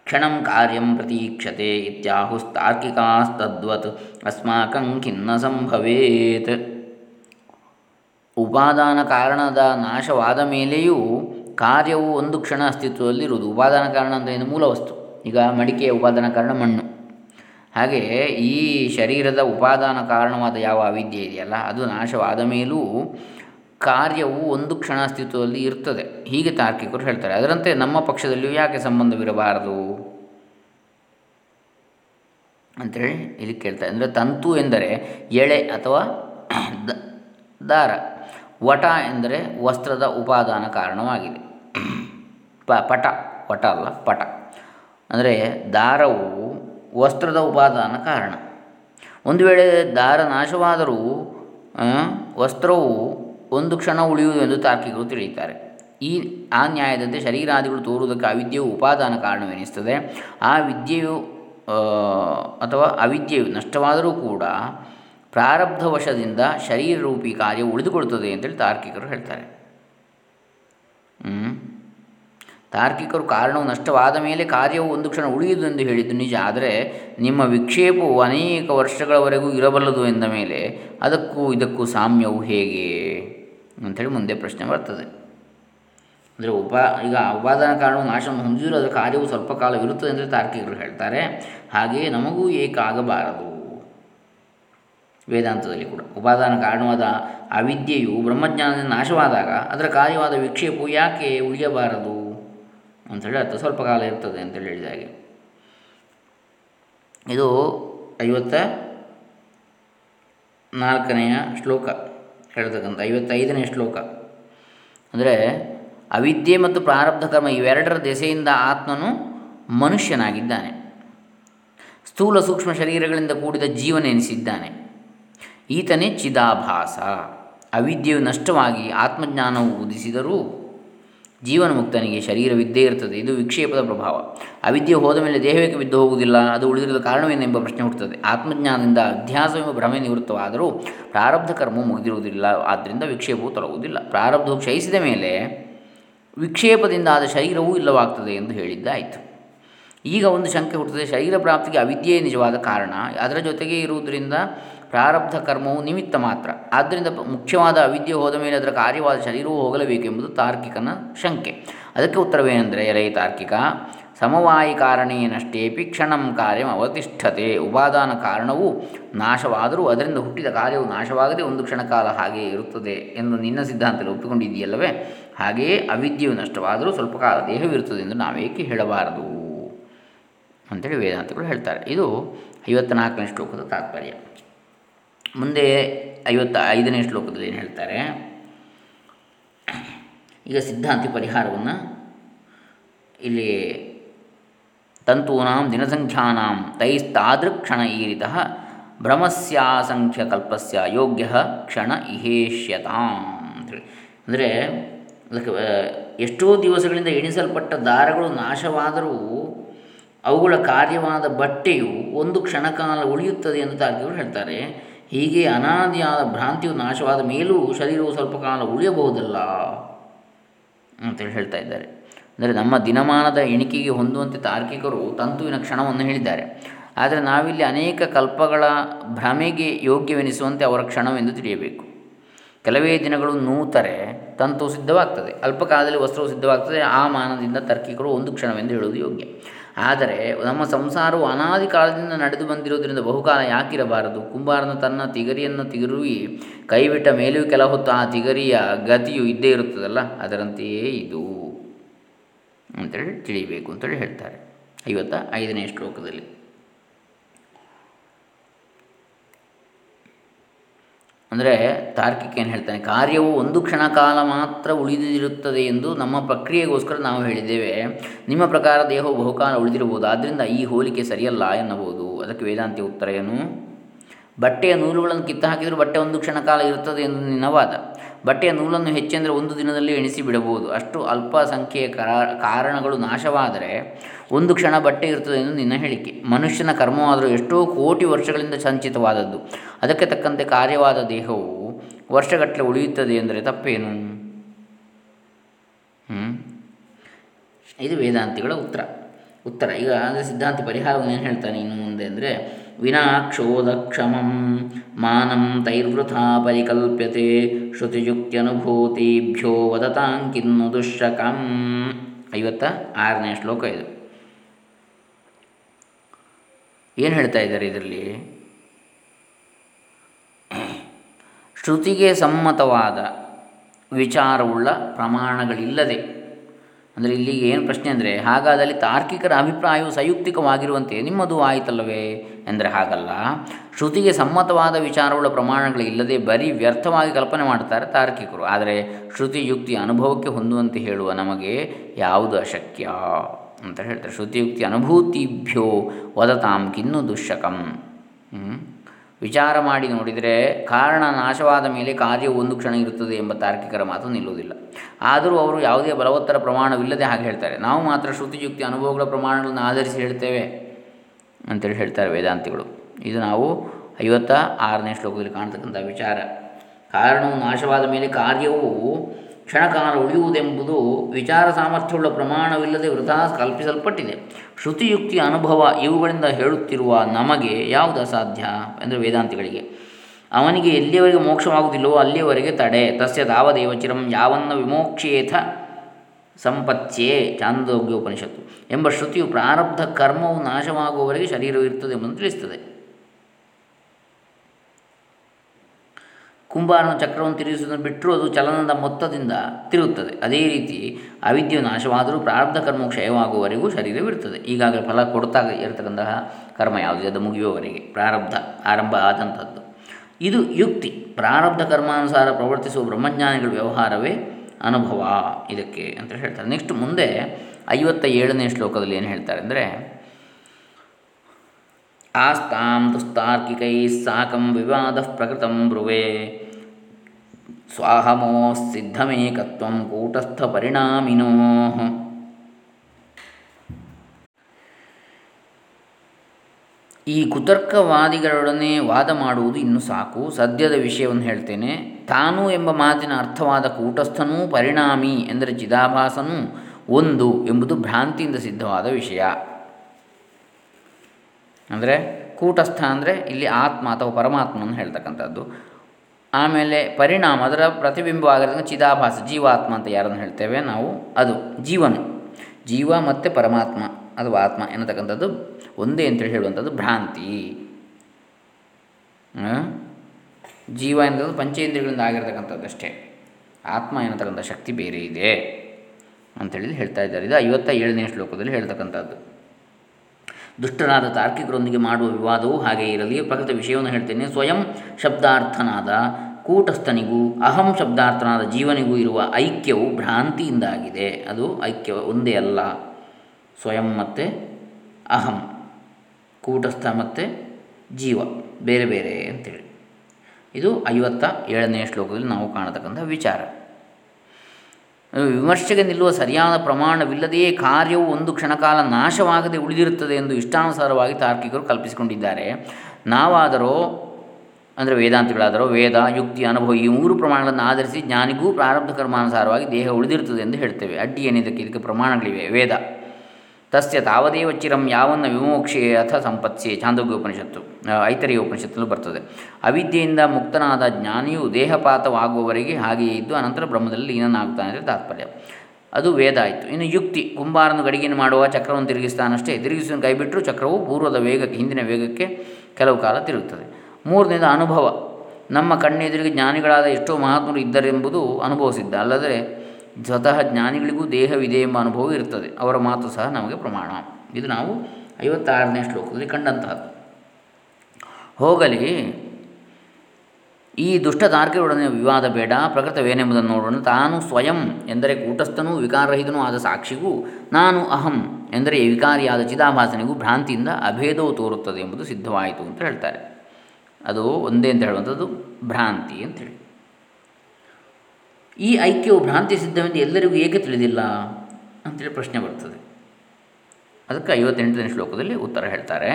ಕ್ಷಣಂ ಕಾರ್ಯಂ ಪ್ರತೀಕ್ಷತೆ ಅಸ್ಮಾಕಂ ಖಿನ್ನ ಸಂಭವೇತ್. ಉಪಾದಾನ ಕಾರಣದ ನಾಶವಾದ ಮೇಲೆಯೂ ಕಾರ್ಯವು ಒಂದು ಕ್ಷಣ ಅಸ್ತಿತ್ವದಲ್ಲಿರುವುದು. ಉಪಾದಾನ ಕಾರಣ ಅಂದರೆ ಏನು? ಮೂಲ ವಸ್ತು. ಈಗ ಮಡಿಕೆಯ ಉಪಾದಾನ ಕಾರಣ ಮಣ್ಣು. ಹಾಗೆ ಈ ಶರೀರದ ಉಪಾದಾನ ಕಾರಣವಾದ ಯಾವ ಅವಿದ್ಯೆ ಇದೆಯಲ್ಲ, ಅದು ನಾಶವಾದ ಮೇಲೂ ಕಾರ್ಯವು ಒಂದು ಕ್ಷಣ ಅಸ್ತಿತ್ವದಲ್ಲಿ ಇರ್ತದೆ. ಹೀಗೆ ತಾರ್ಕಿಕರು ಹೇಳ್ತಾರೆ. ಅದರಂತೆ ನಮ್ಮ ಪಕ್ಷದಲ್ಲಿಯೂ ಯಾಕೆ ಸಂಬಂಧವಿರಬಾರದು? ಅಂಥೇಳಿ ಇಲ್ಲಿ ಕೇಳ್ತಾರೆ ಅಂದರೆ ತಂತು ಎಂದರೆ ಎಳೆ ಅಥವಾ ದಾರ. ವಟ ಎಂದರೆ ವಸ್ತ್ರದ ಉಪಾದಾನ ಕಾರಣವಾಗಿದೆ. ಪ ಪಟ, ವಟ ಅಲ್ಲ, ಪಟ. ಅಂದರೆ ದಾರವು ವಸ್ತ್ರದ ಉಪಾದಾನ ಕಾರಣ. ಒಂದು ವೇಳೆ ದಾರ ನಾಶವಾದರೂ ವಸ್ತ್ರವು ಒಂದು ಕ್ಷಣ ಉಳಿಯುವುದು ಎಂದು ತಾರ್ಕಿಕರು ತಿಳಿಯುತ್ತಾರೆ. ಈ ಆ ನ್ಯಾಯದಂತೆ ಶರೀರಾದಿಗಳು ತೋರುವುದಕ್ಕೆ ಆ ವಿದ್ಯೆಯು ಉಪಾದಾನ ಕಾರಣವೆನಿಸ್ತದೆ ಆ ವಿದ್ಯೆಯು ಅಥವಾ ಅವಿದ್ಯೆಯು ನಷ್ಟವಾದರೂ ಕೂಡ ಪ್ರಾರಬ್ಧವಶದಿಂದ ಶರೀರ ರೂಪಿ ಕಾರ್ಯ ಉಳಿದುಕೊಳ್ಳುತ್ತದೆ ಅಂತೇಳಿ ತಾರ್ಕಿಕರು ಹೇಳ್ತಾರೆ. ತಾರ್ಕಿಕರು ಕಾರಣವು ನಷ್ಟವಾದ ಮೇಲೆ ಕಾರ್ಯವು ಒಂದು ಕ್ಷಣ ಉಳಿಯುವುದು ಎಂದು ಹೇಳಿದ್ದು ನಿಜ, ಆದರೆ ನಿಮ್ಮ ವಿಕ್ಷೇಪವು ಅನೇಕ ವರ್ಷಗಳವರೆಗೂ ಇರಬಲ್ಲದು ಎಂದ ಮೇಲೆ ಅದಕ್ಕೂ ಇದಕ್ಕೂ ಸಾಮ್ಯವು ಹೇಗೆ? ಅಂಥೇಳಿ ಮುಂದೆ ಪ್ರಶ್ನೆ ಬರ್ತದೆ. ಅಂದರೆ ಉಪಾ, ಈಗ ಉಪಾದಾನ ಕಾರಣವು ನಾಶವನ್ನು ಹೊಂದಿದರೂ ಅದರ ಕಾರ್ಯವು ಸ್ವಲ್ಪ ಕಾಲವಿರುತ್ತದೆ ಅಂದರೆ ತಾರ್ಕಿಕರು ಹೇಳ್ತಾರೆ. ಹಾಗೆಯೇ ನಮಗೂ ಏಕಾಗಬಾರದು ವೇದಾಂತದಲ್ಲಿ ಕೂಡ. ಉಪಾದಾನ ಕಾರಣವಾದ ಅವಿದ್ಯೆಯು ಬ್ರಹ್ಮಜ್ಞಾನದಿಂದ ನಾಶವಾದಾಗ ಅದರ ಕಾರ್ಯವಾದ ವಿಕ್ಷೇಪವು ಯಾಕೆ ಉಳಿಯಬಾರದು? ಅಂಥೇಳಿ ಅರ್ಥ. ಸ್ವಲ್ಪ ಕಾಲ ಇರ್ತದೆ ಅಂತೇಳಿ ಹೇಳಿದ ಹಾಗೆ. ಇದು ಐವತ್ತ ನಾಲ್ಕನೆಯ ಶ್ಲೋಕ, ಹೇಳ್ತಕ್ಕಂಥ ಐವತ್ತೈದನೇ ಶ್ಲೋಕ. ಅಂದರೆ ಅವಿದ್ಯೆ ಮತ್ತು ಪ್ರಾರಬ್ಧ ಕರ್ಮ ಇವೆರಡರ ದೆಸೆಯಿಂದ ಆತ್ಮನು ಮನುಷ್ಯನಾಗಿದ್ದಾನೆ. ಸ್ಥೂಲ ಸೂಕ್ಷ್ಮ ಶರೀರಗಳಿಂದ ಕೂಡಿದ ಜೀವನ ಎನಿಸಿದ್ದಾನೆ. ಈತನೇ ಚಿದಾಭಾಸ. ಅವಿದ್ಯೆಯು ನಷ್ಟವಾಗಿ ಆತ್ಮಜ್ಞಾನವು ಉದಿಸಿದರೂ ಜೀವನ ಮುಕ್ತನಿಗೆ ಶರೀರವಿದ್ದೇ ಇರ್ತದೆ ಇದು ವಿಕ್ಷೇಪದ ಪ್ರಭಾವ. ಅವಿದ್ಯೆ ಹೋದ ಮೇಲೆ ದೇಹಕ್ಕೆ ಬಿದ್ದು ಹೋಗುವುದಿಲ್ಲ? ಅದು ಉಳಿದಿರಲು ಕಾರಣವೇನೆಂಬ ಪ್ರಶ್ನೆ ಹುಟ್ಟುತ್ತದೆ. ಆತ್ಮಜ್ಞಾನದಿಂದ ಅಧ್ಯಾಸವೆಂಬ ಭ್ರಮೆ ನಿವೃತ್ತವಾದರೂ ಪ್ರಾರಬ್ಧ ಕರ್ಮವು ಮುಗಿದಿರುವುದಿಲ್ಲ. ಆದ್ದರಿಂದ ವಿಕ್ಷೇಪವು ತೊಲಗುವುದಿಲ್ಲ ಪ್ರಾರಬ್ಧವು ಕ್ಷಯಿಸಿದ ಮೇಲೆ ವಿಕ್ಷೇಪದಿಂದ ಆದ ಶರೀರವೂ ಇಲ್ಲವಾಗ್ತದೆ ಎಂದು ಹೇಳಿದ್ದಾಯಿತು. ಈಗ ಒಂದು ಶಂಕೆ ಹುಟ್ಟುತ್ತದೆ. ಶರೀರ ಪ್ರಾಪ್ತಿಗೆ ಅವಿದ್ಯೆಯೇ ನಿಜವಾದ ಕಾರಣ. ಅದರ ಜೊತೆಗೆ ಇರುವುದರಿಂದ ಪ್ರಾರಬ್ಧ ಕರ್ಮವು ನಿಮಿತ್ತ ಮಾತ್ರ. ಆದ್ದರಿಂದ ಮುಖ್ಯವಾದ ಅವಿದ್ಯೆ ಹೋದ ಮೇಲೆ ಅದರ ಕಾರ್ಯವಾದ ಶರೀರವು ಹೋಗಲೇಬೇಕೆಂಬುದು ತಾರ್ಕಿಕನ ಶಂಕೆ. ಅದಕ್ಕೆ ಉತ್ತರವೇನೆಂದರೆ, ಎಲೆ ತಾರ್ಕಿಕ, ಸಮವಾಯಿ ಕಾರಣೇನಷ್ಟೇಪಿ ಕ್ಷಣಂ ಕಾರ್ಯಂ ಅವತಿಷ್ಠತೆ. ಉಪಾದಾನ ಕಾರಣವು ನಾಶವಾದರೂ ಅದರಿಂದ ಹುಟ್ಟಿದ ಕಾರ್ಯವು ನಾಶವಾಗದೆ ಒಂದು ಕ್ಷಣಕಾಲ ಹಾಗೆ ಇರುತ್ತದೆ ಎಂದು ನಿನ್ನ ಸಿದ್ಧಾಂತದಲ್ಲಿ ಒಪ್ಪಿಕೊಂಡಿದ್ದೀಯಲ್ಲವೇ? ಹಾಗೆಯೇ ಅವಿದ್ಯೆಯು ನಷ್ಟವಾದರೂ ಸ್ವಲ್ಪ ಕಾಲ ದೇಹವಿರುತ್ತದೆ ಎಂದು ನಾವೇಕೆ ಹೇಳಬಾರದು? ಅಂತೇಳಿ ವೇದಾಂತಗಳು ಹೇಳ್ತಾರೆ. ಇದು ಐವತ್ತ್ನಾಲ್ಕನೇ ಶ್ಲೋಕದ ತಾತ್ಪರ್ಯ. ಮುಂದೆ ಐವತ್ತ ಐದನೇ ಶ್ಲೋಕದಲ್ಲಿ ಏನು ಹೇಳ್ತಾರೆ? ಈಗ ಸಿದ್ಧಾಂತಿ ಪರಿಹಾರವನ್ನು ಇಲ್ಲಿ ತಂತೂನಾಂ ದಿನಸಂಖ್ಯಾನಾಂ ತೈಸ್ತಾದೃಕ್ಷಣ ಈರಿತ ಭ್ರಮಸ್ಯಾಸಂಖ್ಯಕಲ್ಪಸ್ಯ ಯೋಗ್ಯ ಕ್ಷಣ ಇಹೇಷ್ಯತಾಂ ಅಂತೇಳಿ. ಅಂದರೆ ಎಷ್ಟೋ ದಿವಸಗಳಿಂದ ಎಣಿಸಲ್ಪಟ್ಟ ದಾರಗಳು ನಾಶವಾದರೂ ಅವುಗಳ ಕಾರ್ಯವಾದ ಬಟ್ಟೆಯು ಒಂದು ಕ್ಷಣಕಾಲ ಉಳಿಯುತ್ತದೆ ಎಂದು ತಾರ್ಕಿಕರು ಹೇಳ್ತಾರೆ. ಹೀಗೆ ಅನಾದಿಯಾದ ಭ್ರಾಂತಿಯು ನಾಶವಾದ ಮೇಲೂ ಶರೀರವು ಸ್ವಲ್ಪ ಕಾಲ ಉಳಿಯಬಹುದಲ್ಲ ಅಂತೇಳಿ ಹೇಳ್ತಾ ಇದ್ದಾರೆ. ಅಂದರೆ ನಮ್ಮ ದಿನಮಾನದ ಎಣಿಕೆಗೆ ಹೊಂದುವಂತೆ ತಾರ್ಕಿಕರು ತಂತುವಿನ ಕ್ಷಣವನ್ನು ಹೇಳಿದ್ದಾರೆ. ಆದರೆ ನಾವಿಲ್ಲಿ ಅನೇಕ ಕಲ್ಪಗಳ ಭ್ರಮೆಗೆ ಯೋಗ್ಯವೆನಿಸುವಂತೆ ಅವರ ಕ್ಷಣವೆಂದು ತಿಳಿಯಬೇಕು. ಕೆಲವೇ ದಿನಗಳು ನೂತರೆ ತಂತು ಸಿದ್ಧವಾಗ್ತದೆ. ಅಲ್ಪಕಾಲದಲ್ಲಿ ವಸ್ತ್ರವು ಸಿದ್ಧವಾಗ್ತದೆ. ಆ ಮಾನದಿಂದ ತರ್ಕಿಕರು ಒಂದು ಕ್ಷಣವೆಂದು ಹೇಳುವುದು ಯೋಗ್ಯ. ಆದರೆ ನಮ್ಮ ಸಂಸಾರವು ಅನಾದಿ ಕಾಲದಿಂದ ನಡೆದು ಬಂದಿರುವುದರಿಂದ ಬಹುಕಾಲ ಯಾಕಿರಬಾರದು? ಕುಂಬಾರನ ತನ್ನ ತಿಗರಿಯನ್ನು ತಿರುವಿ ಕೈಬಿಟ್ಟ ಮೇಲೂ ಕೆಲ ಹೊತ್ತು ಆ ತಿಗರಿಯ ಗತಿಯು ಇದ್ದೇ ಇರುತ್ತದಲ್ಲ? ಅದರಂತೆಯೇ ಇದು ಅಂತೇಳಿ ತಿಳಿಯಬೇಕು ಅಂತೇಳಿ ಹೇಳ್ತಾರೆ. ಐವತ್ತ ಐದನೇ ಶ್ಲೋಕದಲ್ಲಿ. ಅಂದರೆ ತಾರ್ಕಿಕ ಏನು ಹೇಳ್ತಾನೆ, ಕಾರ್ಯವು ಒಂದು ಕ್ಷಣ ಕಾಲ ಮಾತ್ರ ಉಳಿದಿರುತ್ತದೆ ಎಂದು ನಮ್ಮ ಪ್ರಕ್ರಿಯೆಗೋಸ್ಕರ ನಾವು ಹೇಳಿದ್ದೇವೆ. ನಿಮ್ಮ ಪ್ರಕಾರ ದೇಹವು ಬಹುಕಾಲ ಉಳಿದಿರಬಹುದು ಆದ್ದರಿಂದ ಈ ಹೋಲಿಕೆ ಸರಿಯಲ್ಲ ಎನ್ನಬಹುದು. ಅದಕ್ಕೆ ವೇದಾಂತಿ ಉತ್ತರ ಏನು? ಬಟ್ಟೆಯ ನೂಲುಗಳನ್ನು ಕಿತ್ತು ಹಾಕಿದರೂ ಬಟ್ಟೆ ಒಂದು ಕ್ಷಣ ಕಾಲ ಇರುತ್ತದೆ ಎಂದು ನಿನ್ನ ವಾದ. ಬಟ್ಟೆಯ ನೂಲನ್ನು ಹೆಚ್ಚೆಂದರೆ ಒಂದು ದಿನದಲ್ಲಿ ಎಣಿಸಿ ಬಿಡಬಹುದು. ಅಷ್ಟು ಅಲ್ಪ ಸಂಖ್ಯೆಯ ಕಾರಣಗಳು ನಾಶವಾದರೆ ಒಂದು ಕ್ಷಣ ಬಟ್ಟೆ ಇರುತ್ತದೆ ಎಂದು ನಿನ್ನ ಹೇಳಿಕೆ. ಮನುಷ್ಯನ ಕರ್ಮವಾದರೂ ಎಷ್ಟೋ ಕೋಟಿ ವರ್ಷಗಳಿಂದ ಸಂಚಿತವಾದದ್ದು. ಅದಕ್ಕೆ ತಕ್ಕಂತೆ ಕಾರ್ಯವಾದ ದೇಹವು ವರ್ಷಗಟ್ಟಲೆ ಉಳಿಯುತ್ತದೆ ಎಂದರೆ ತಪ್ಪೇನು? ಇದು ವೇದಾಂತಿಗಳ ಉತ್ತರ. ಉತ್ತರ. ಈಗ ಅಂದರೆ ಸಿದ್ಧಾಂತ ಪರಿಹಾರವನ್ನು ಏನು ಹೇಳ್ತಾನೆ ಇನ್ನು ಮುಂದೆ ಅಂದರೆ ವಿನಾಕ್ಷೋದಕ್ಷಮಂ. ಮಾನಂ ತೈರ್ವೃಥಾ ಪರಿಕಲ್ಪ್ಯತೆ. ಶ್ರುತಿಯುಕ್ತ್ಯನುಭೂತಿಭ್ಯೋ ವದತಾಂಕಿನ್ನು ದುಶ್ಶಕಂ. ಐವತ್ತ ಆರನೇ ಶ್ಲೋಕ ಇದು. ಏನು ಹೇಳ್ತಾ ಇದ್ದಾರೆ ಇದರಲ್ಲಿ? ಶ್ರುತಿಗೆ ಸಮ್ಮತವಾದ ವಿಚಾರವುಳ್ಳ ಪ್ರಮಾಣಗಳಿಲ್ಲದೆ ಅಂದರೆ ಇಲ್ಲಿ ಏನು ಪ್ರಶ್ನೆ ಅಂದರೆ, ಹಾಗಾದಲ್ಲಿ ತಾರ್ಕಿಕರ ಅಭಿಪ್ರಾಯವು ಸಂಯುಕ್ತಿಕವಾಗಿರುವಂತೆ ನಿಮ್ಮದು ಆಯಿತಲ್ಲವೇ? ಎಂದರೆ ಹಾಗಲ್ಲ. ಶ್ರುತಿಗೆ ಸಮ್ಮತವಾದ ವಿಚಾರವುಳ್ಳ ಪ್ರಮಾಣಗಳು ಇಲ್ಲದೆ ಬರೀ ವ್ಯರ್ಥವಾಗಿ ಕಲ್ಪನೆ ಮಾಡ್ತಾರೆ ತಾರ್ಕಿಕರು. ಆದರೆ ಶ್ರುತಿ ಯುಕ್ತಿ ಅನುಭವಕ್ಕೆ ಹೊಂದುವಂತೆ ಹೇಳುವ ನಮಗೆ ಯಾವುದು ಅಶಕ್ಯ? ಅಂತ ಹೇಳ್ತಾರೆ. ಶ್ರುತಿಯುಕ್ತಿ ಅನುಭೂತಿಭ್ಯೋ ವದತಾಂ ಕಿನ್ನು ದುಶ್ಶಕಂ ವಿಚಾರ ಮಾಡಿ ನೋಡಿದರೆ ಕಾರಣ ನಾಶವಾದ ಮೇಲೆ ಕಾರ್ಯವು ಒಂದು ಕ್ಷಣ ಇರುತ್ತದೆ ಎಂಬ ತಾರ್ಕಿಕರ ಮಾತು ನಿಲ್ಲುವುದಿಲ್ಲ. ಆದರೂ ಅವರು ಯಾವುದೇ ಬಲವತ್ತರ ಪ್ರಮಾಣವಿಲ್ಲದೆ ಹಾಗೆ ಹೇಳ್ತಾರೆ. ನಾವು ಮಾತ್ರ ಶ್ರುತಿಯುಕ್ತಿ ಅನುಭವಗಳ ಪ್ರಮಾಣಗಳನ್ನು ಆಧರಿಸಿ ಹೇಳ್ತೇವೆ ಅಂತೇಳಿ ಹೇಳ್ತಾರೆ ವೇದಾಂತಿಗಳು. ಇದು ನಾವು ಐವತ್ತ ಆರನೇ ಶ್ಲೋಕದಲ್ಲಿ ಕಾಣ್ತಕ್ಕಂಥ ವಿಚಾರ. ಕಾರಣವು ನಾಶವಾದ ಮೇಲೆ ಕಾರ್ಯವು ಕ್ಷಣಕಾಲ ಉಳಿಯುವುದೆಂಬುದು ವಿಚಾರ ಸಾಮರ್ಥ್ಯವುಳ್ಳ ಪ್ರಮಾಣವಿಲ್ಲದೆ ವೃಥಾ ಕಲ್ಪಿಸಲ್ಪಟ್ಟಿದೆ. ಶ್ರುತಿಯುಕ್ತಿ ಅನುಭವ ಇವುಗಳಿಂದ ಹೇಳುತ್ತಿರುವ ನಮಗೆ ಯಾವುದು ಅಸಾಧ್ಯ? ಅಂದರೆ ವೇದಾಂತಿಗಳಿಗೆ. ಅವನಿಗೆ ಎಲ್ಲಿಯವರೆಗೆ ಮೋಕ್ಷವಾಗುವುದಿಲ್ಲವೋ ಅಲ್ಲಿಯವರೆಗೆ ತಡೆ. ತಸ್ಯ ತಾವದೇವ ಚಿರಂ ಯಾವನ್ನ ವಿಮೋಕ್ಷೇಥ ಸಂಪತ್ಯೇ ಚಾಂದೋಗ್ಯೋಪನಿಷತ್ತು ಎಂಬ ಶ್ರುತಿಯು ಪ್ರಾರಬ್ಧ ಕರ್ಮವು ನಾಶವಾಗುವವರೆಗೆ ಶರೀರವಿರುತ್ತದೆ ಎಂಬುದನ್ನು ತಿಳಿಸುತ್ತದೆ ಕುಂಬಾರನ ಚಕ್ರವನ್ನು ತಿರುಗಿಸುವುದನ್ನು ಬಿಟ್ಟರೂ ಅದು ಚಲನದ ಮೊತ್ತದಿಂದ ತಿರುಗುತ್ತದೆ. ಅದೇ ರೀತಿ ಅವಿದ್ಯೆಯು ನಾಶವಾದರೂ ಪ್ರಾರಬ್ಧ ಕರ್ಮ ಕ್ಷಯವಾಗುವವರೆಗೂ ಶರೀರವಿರುತ್ತದೆ. ಈಗಾಗಲೇ ಫಲ ಕೊಡ್ತಾ ಇರತಕ್ಕಂತಹ ಕರ್ಮ ಯಾವುದೇ ಅದು ಮುಗಿಯುವವರೆಗೆ. ಪ್ರಾರಬ್ಧ, ಆರಂಭ ಆದಂಥದ್ದು. ಇದು ಯುಕ್ತಿ. ಪ್ರಾರಬ್ಧ ಕರ್ಮಾನುಸಾರ ಪ್ರವರ್ತಿಸುವ ಬ್ರಹ್ಮಜ್ಞಾನಿಗಳ ವ್ಯವಹಾರವೇ ಅನುಭವ. ಇದಕ್ಕೆ ಅಂತ ಹೇಳ್ತಾರೆ. ನೆಕ್ಸ್ಟ್ ಮುಂದೆ ಐವತ್ತ ಏಳನೇ ಶ್ಲೋಕದಲ್ಲಿ ಏನು ಹೇಳ್ತಾರೆ ಅಂದರೆ ಆಸ್ತಾಂ ದುಸ್ತಾರ್ಕಿಕೈ ಸಾಕಂ ವಿವಾದ ಪ್ರಕೃತಂ ಬ್ರುವೆ. ಸ್ವಾಹಮೋ ಸಿದ್ಧಮೇಕತ್ವ ಕೂಟಸ್ಥ ಪರಿಣಾಮಿನೋ. ಈ ಕುತರ್ಕವಾದಿಗಳೊಡನೆ ವಾದ ಮಾಡುವುದು ಇನ್ನು ಸಾಕು. ಸದ್ಯದ ವಿಷಯವನ್ನು ಹೇಳ್ತೇನೆ. ತಾನು ಎಂಬ ಮಾತಿನ ಅರ್ಥವಾದ ಕೂಟಸ್ಥನೂ ಪರಿಣಾಮಿ ಎಂದರೆ ಚಿದಾಭಾಸನೂ ಒಂದು ಎಂಬುದು ಭ್ರಾಂತಿಯಿಂದ ಸಿದ್ಧವಾದ ವಿಷಯ. ಅಂದರೆ ಕೂಟಸ್ಥ ಅಂದರೆ ಇಲ್ಲಿ ಆತ್ಮ ಅಥವಾ ಪರಮಾತ್ಮನ ಹೇಳ್ತಕ್ಕಂಥದ್ದು. ಆಮೇಲೆ ಪರಿಣಾಮ, ಅದರ ಪ್ರತಿಬಿಂಬವಾಗಿರೋದಕ್ಕೆ ಚಿದಾಭಾಸ, ಜೀವಾತ್ಮ ಅಂತ ಯಾರನ್ನು ಹೇಳ್ತೇವೆ? ನಾವು ಅದು, ಜೀವನು. ಜೀವ ಮತ್ತು ಪರಮಾತ್ಮ ಅಥವಾ ಆತ್ಮ ಎನ್ನತಕ್ಕಂಥದ್ದು ಒಂದೇ ಅಂತೇಳಿ ಹೇಳುವಂಥದ್ದು ಭ್ರಾಂತಿ. ಜೀವ ಎನ್ನುವುದು ಪಂಚೇಂದ್ರಿಯಗಳಿಂದ ಆಗಿರತಕ್ಕಂಥದ್ದು ಅಷ್ಟೇ. ಆತ್ಮ ಎನ್ನತಕ್ಕಂಥ ಶಕ್ತಿ ಬೇರೆ ಇದೆ ಅಂತೇಳಿ ಹೇಳ್ತಾ ಇದ್ದಾರೆ. ಇದು ಐವತ್ತ ಏಳನೇ ಶ್ಲೋಕದಲ್ಲಿ ಹೇಳ್ತಕ್ಕಂಥದ್ದು. ದುಷ್ಟರಾದ ತಾರ್ಕಿಕರೊಂದಿಗೆ ಮಾಡುವ ವಿವಾದವು ಹಾಗೆ ಇರಲಿ. ಪ್ರಕೃತ ವಿಷಯವನ್ನು ಹೇಳ್ತೇನೆ. ಸ್ವಯಂ ಶಬ್ದಾರ್ಥನಾದ ಕೂಟಸ್ಥನಿಗೂ, ಅಹಂ ಶಬ್ದಾರ್ಥನಾದ ಜೀವನಿಗೂ ಇರುವ ಐಕ್ಯವು ಭ್ರಾಂತಿಯಿಂದಾಗಿದೆ. ಅದು ಐಕ್ಯ ಒಂದೇ ಅಲ್ಲ. ಸ್ವಯಂ ಮತ್ತು ಅಹಂ, ಕೂಟಸ್ಥ ಮತ್ತು ಜೀವ, ಬೇರೆ ಬೇರೆ ಅಂತೇಳಿ. ಇದು ಐವತ್ತ ಏಳನೇ ಶ್ಲೋಕದಲ್ಲಿ ನಾವು ಕಾಣತಕ್ಕಂಥ ವಿಚಾರ. ವಿಮರ್ಶೆಗೆ ನಿಲ್ಲುವ ಸರಿಯಾದ ಪ್ರಮಾಣವಿಲ್ಲದೆಯೇ ಕಾರ್ಯವು ಒಂದು ಕ್ಷಣಕಾಲ ನಾಶವಾಗದೆ ಉಳಿದಿರುತ್ತದೆ ಎಂದು ಇಷ್ಟಾನುಸಾರವಾಗಿ ತಾರ್ಕಿಕರು ಕಲ್ಪಿಸಿಕೊಂಡಿದ್ದಾರೆ. ನಾವಾದರೂ, ಅಂದರೆ ವೇದಾಂತಿಗಳಾದರೂ, ವೇದ, ಯುಕ್ತಿ, ಅನುಭವ ಈ ಮೂರು ಪ್ರಮಾಣಗಳನ್ನು ಆಧರಿಸಿ ಜ್ಞಾನಿಗೂ ಪ್ರಾರಬ್ಧ ಕರ್ಮಾನುಸಾರವಾಗಿ ದೇಹ ಉಳಿದಿರುತ್ತದೆ ಎಂದು ಹೇಳ್ತೇವೆ. ಅಡ್ಡಿ ಏನಿದಕ್ಕೆ ಇದಕ್ಕೆ ಪ್ರಮಾಣಗಳಿವೆ. ವೇದ. ತಸ್ಯ ತಾವದೇವ ಚಿರಂ ಯಾವನ್ನ ವಿಮೋಕ್ಷೆ ಅಥ ಸಂಪತ್ಸೆ ಚಾಂದೋಗ್ಯ ಉಪನಿಷತ್ತು ಐತರಿಯ ಉಪನಿಷತ್ತಲ್ಲೂ ಬರ್ತದೆ. ಅವಿದ್ಯೆಯಿಂದ ಮುಕ್ತನಾದ ಜ್ಞಾನಿಯು ದೇಹಪಾತವಾಗುವವರೆಗೆ ಹಾಗೆಯೇ ಇದ್ದು ಅನಂತರ ಬ್ರಹ್ಮದಲ್ಲಿ ಲೀನನಾಗುತ್ತಾನೆ ಅಂದರೆ ತಾತ್ಪರ್ಯ. ಅದು ವೇದ ಆಯಿತು. ಇನ್ನು ಯುಕ್ತಿ, ಕುಂಬಾರನ ಗಡಿಗೆಯನ್ನು ಮಾಡುವ ಚಕ್ರವನ್ನು ತಿರುಗಿಸ್ತಾನಷ್ಟೇ. ತಿರುಗಿಸುವ ಕೈಬಿಟ್ಟರು ಚಕ್ರವು ಪೂರ್ವದ ವೇಗಕ್ಕೆ, ಹಿಂದಿನ ವೇಗಕ್ಕೆ ಕೆಲವು ಕಾಲ ತಿರುಗುತ್ತದೆ. ಮೂರನೇದು ಅನುಭವ. ನಮ್ಮ ಕಣ್ಣೆದುರಿಗೆ ಜ್ಞಾನಿಗಳಾದ ಎಷ್ಟೋ ಮಹಾತ್ಮರು ಇದ್ದರೆಂಬುದು ಅನುಭವಿಸಿದ್ದ. ಅಲ್ಲದೆ ಸ್ವತಃ ಜ್ಞಾನಿಗಳಿಗೂ ದೇಹವಿದೆ ಎಂಬ ಅನುಭವ ಇರುತ್ತದೆ. ಅವರ ಮಾತು ಸಹ ನಮಗೆ ಪ್ರಮಾಣ. ಇದು ನಾವು ಐವತ್ತಾರನೇ ಶ್ಲೋಕದಲ್ಲಿ ಕಂಡಂತಹದ್ದು. ಹೋಗಲಿ, ಈ ದುಷ್ಟ ತಾರ್ಕಿಗಳೊಡನೆ ವಿವಾದ ಬೇಡ ಪ್ರಕೃತವೇನೆಂಬುದನ್ನು ನೋಡೋಣ. ತಾನು ಸ್ವಯಂ ಎಂದರೆ ಕೂಟಸ್ಥನೂ, ವಿಕಾರರಹಿತನೂ ಆದ ಸಾಕ್ಷಿಗೂ, ನಾನು ಅಹಂ ಎಂದರೆ ವಿಕಾರಿಯಾದ ಚಿದಾಭಾಸನಿಗೂ ಭ್ರಾಂತಿಯಿಂದ ಅಭೇದವು ತೋರುತ್ತದೆ ಎಂಬುದು ಸಿದ್ಧವಾಯಿತು ಅಂತ ಹೇಳ್ತಾರೆ. ಅದು ಒಂದೇ ಅಂತ ಹೇಳುವಂಥದ್ದು ಭ್ರಾಂತಿ ಅಂತೇಳಿ ಈ ಐಕ್ಯವು ಭ್ರಾಂತಿ ಸಿದ್ಧವೆಂದು ಎಲ್ಲರಿಗೂ ಏಕೆ ತಿಳಿದಿಲ್ಲ ಅಂತೇಳಿ ಪ್ರಶ್ನೆ ಬರ್ತದೆ. ಅದಕ್ಕೆ ಐವತ್ತೆಂಟನೇ ಶ್ಲೋಕದಲ್ಲಿ ಉತ್ತರ ಹೇಳ್ತಾರೆ.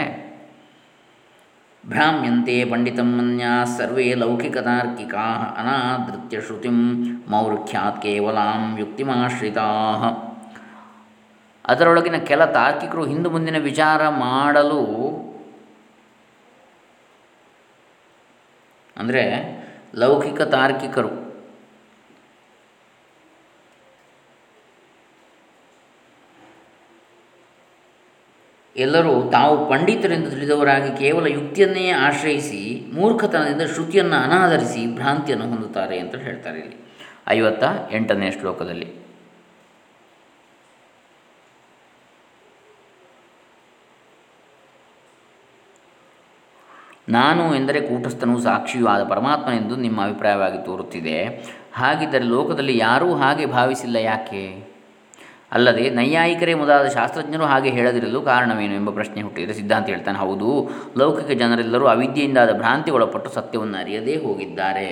ಭ್ರಾಮ್ಯಂತೆ ಪಂಡಿತಂ ಮನ್ಯಾ ಸರ್ವೇ ಲೌಕಿಕತಾರ್ಕಿಕಾ ಅನಾದೃತ್ಯ ಶ್ರುತಿಂ ಮೌರ್ಖ್ಯಾತ್ ಕೇವಲಾಂ ಯುಕ್ತಿಮಾಶ್ರಿತಾ. ಅದರೊಳಗಿನ ಕೆಲ ತಾರ್ಕಿಕರು ಹಿಂದು ಮುಂದಿನ ವಿಚಾರ ಮಾಡಲು ಅಂದರೆ ಲೌಕಿಕ ತಾರ್ಕಿಕರು ಎಲ್ಲರೂ ತಾವು ಪಂಡಿತರೆಂದು ತಿಳಿದವರಾಗಿ ಕೇವಲ ಯುಕ್ತಿಯನ್ನೇ ಆಶ್ರಯಿಸಿ ಮೂರ್ಖತನದಿಂದ ಶ್ರುತಿಯನ್ನು ಅನಾದರಿಸಿ ಭ್ರಾಂತಿಯನ್ನು ಹೊಂದುತ್ತಾರೆ ಅಂತ ಹೇಳ್ತಾರೆ ಇಲ್ಲಿ. ಐವತ್ತ ಎಂಟನೇ ಶ್ಲೋಕದಲ್ಲಿ. ನಾನು ಎಂದರೆ ಕೂಟಸ್ಥನೂ ಸಾಕ್ಷಿಯೂ ಆದ ಪರಮಾತ್ಮನೆಂದು ನಿಮ್ಮ ಅಭಿಪ್ರಾಯವಾಗಿ ತೋರುತ್ತಿದೆ. ಹಾಗಿದ್ದರೆ ಲೋಕದಲ್ಲಿ ಯಾರೂ ಹಾಗೆ ಭಾವಿಸಿಲ್ಲ ಯಾಕೆ? ಅಲ್ಲದೆ ನೈಯಾಯಿಕರೇ ಮೊದಲಾದ ಶಾಸ್ತ್ರಜ್ಞರು ಹಾಗೆ ಹೇಳದಿರಲು ಕಾರಣವೇನು ಎಂಬ ಪ್ರಶ್ನೆ ಹುಟ್ಟಿದರೆ ಸಿದ್ಧಾಂತ ಹೇಳ್ತಾನೆ, ಹೌದು. ಲೌಕಿಕ ಜನರೆಲ್ಲರೂ ಅವಿದ್ಯೆಯಿಂದಾದ ಭ್ರಾಂತಿ ಒಳಪಟ್ಟು ಸತ್ಯವನ್ನು ಅರಿಯದೇ ಹೋಗಿದ್ದಾರೆ.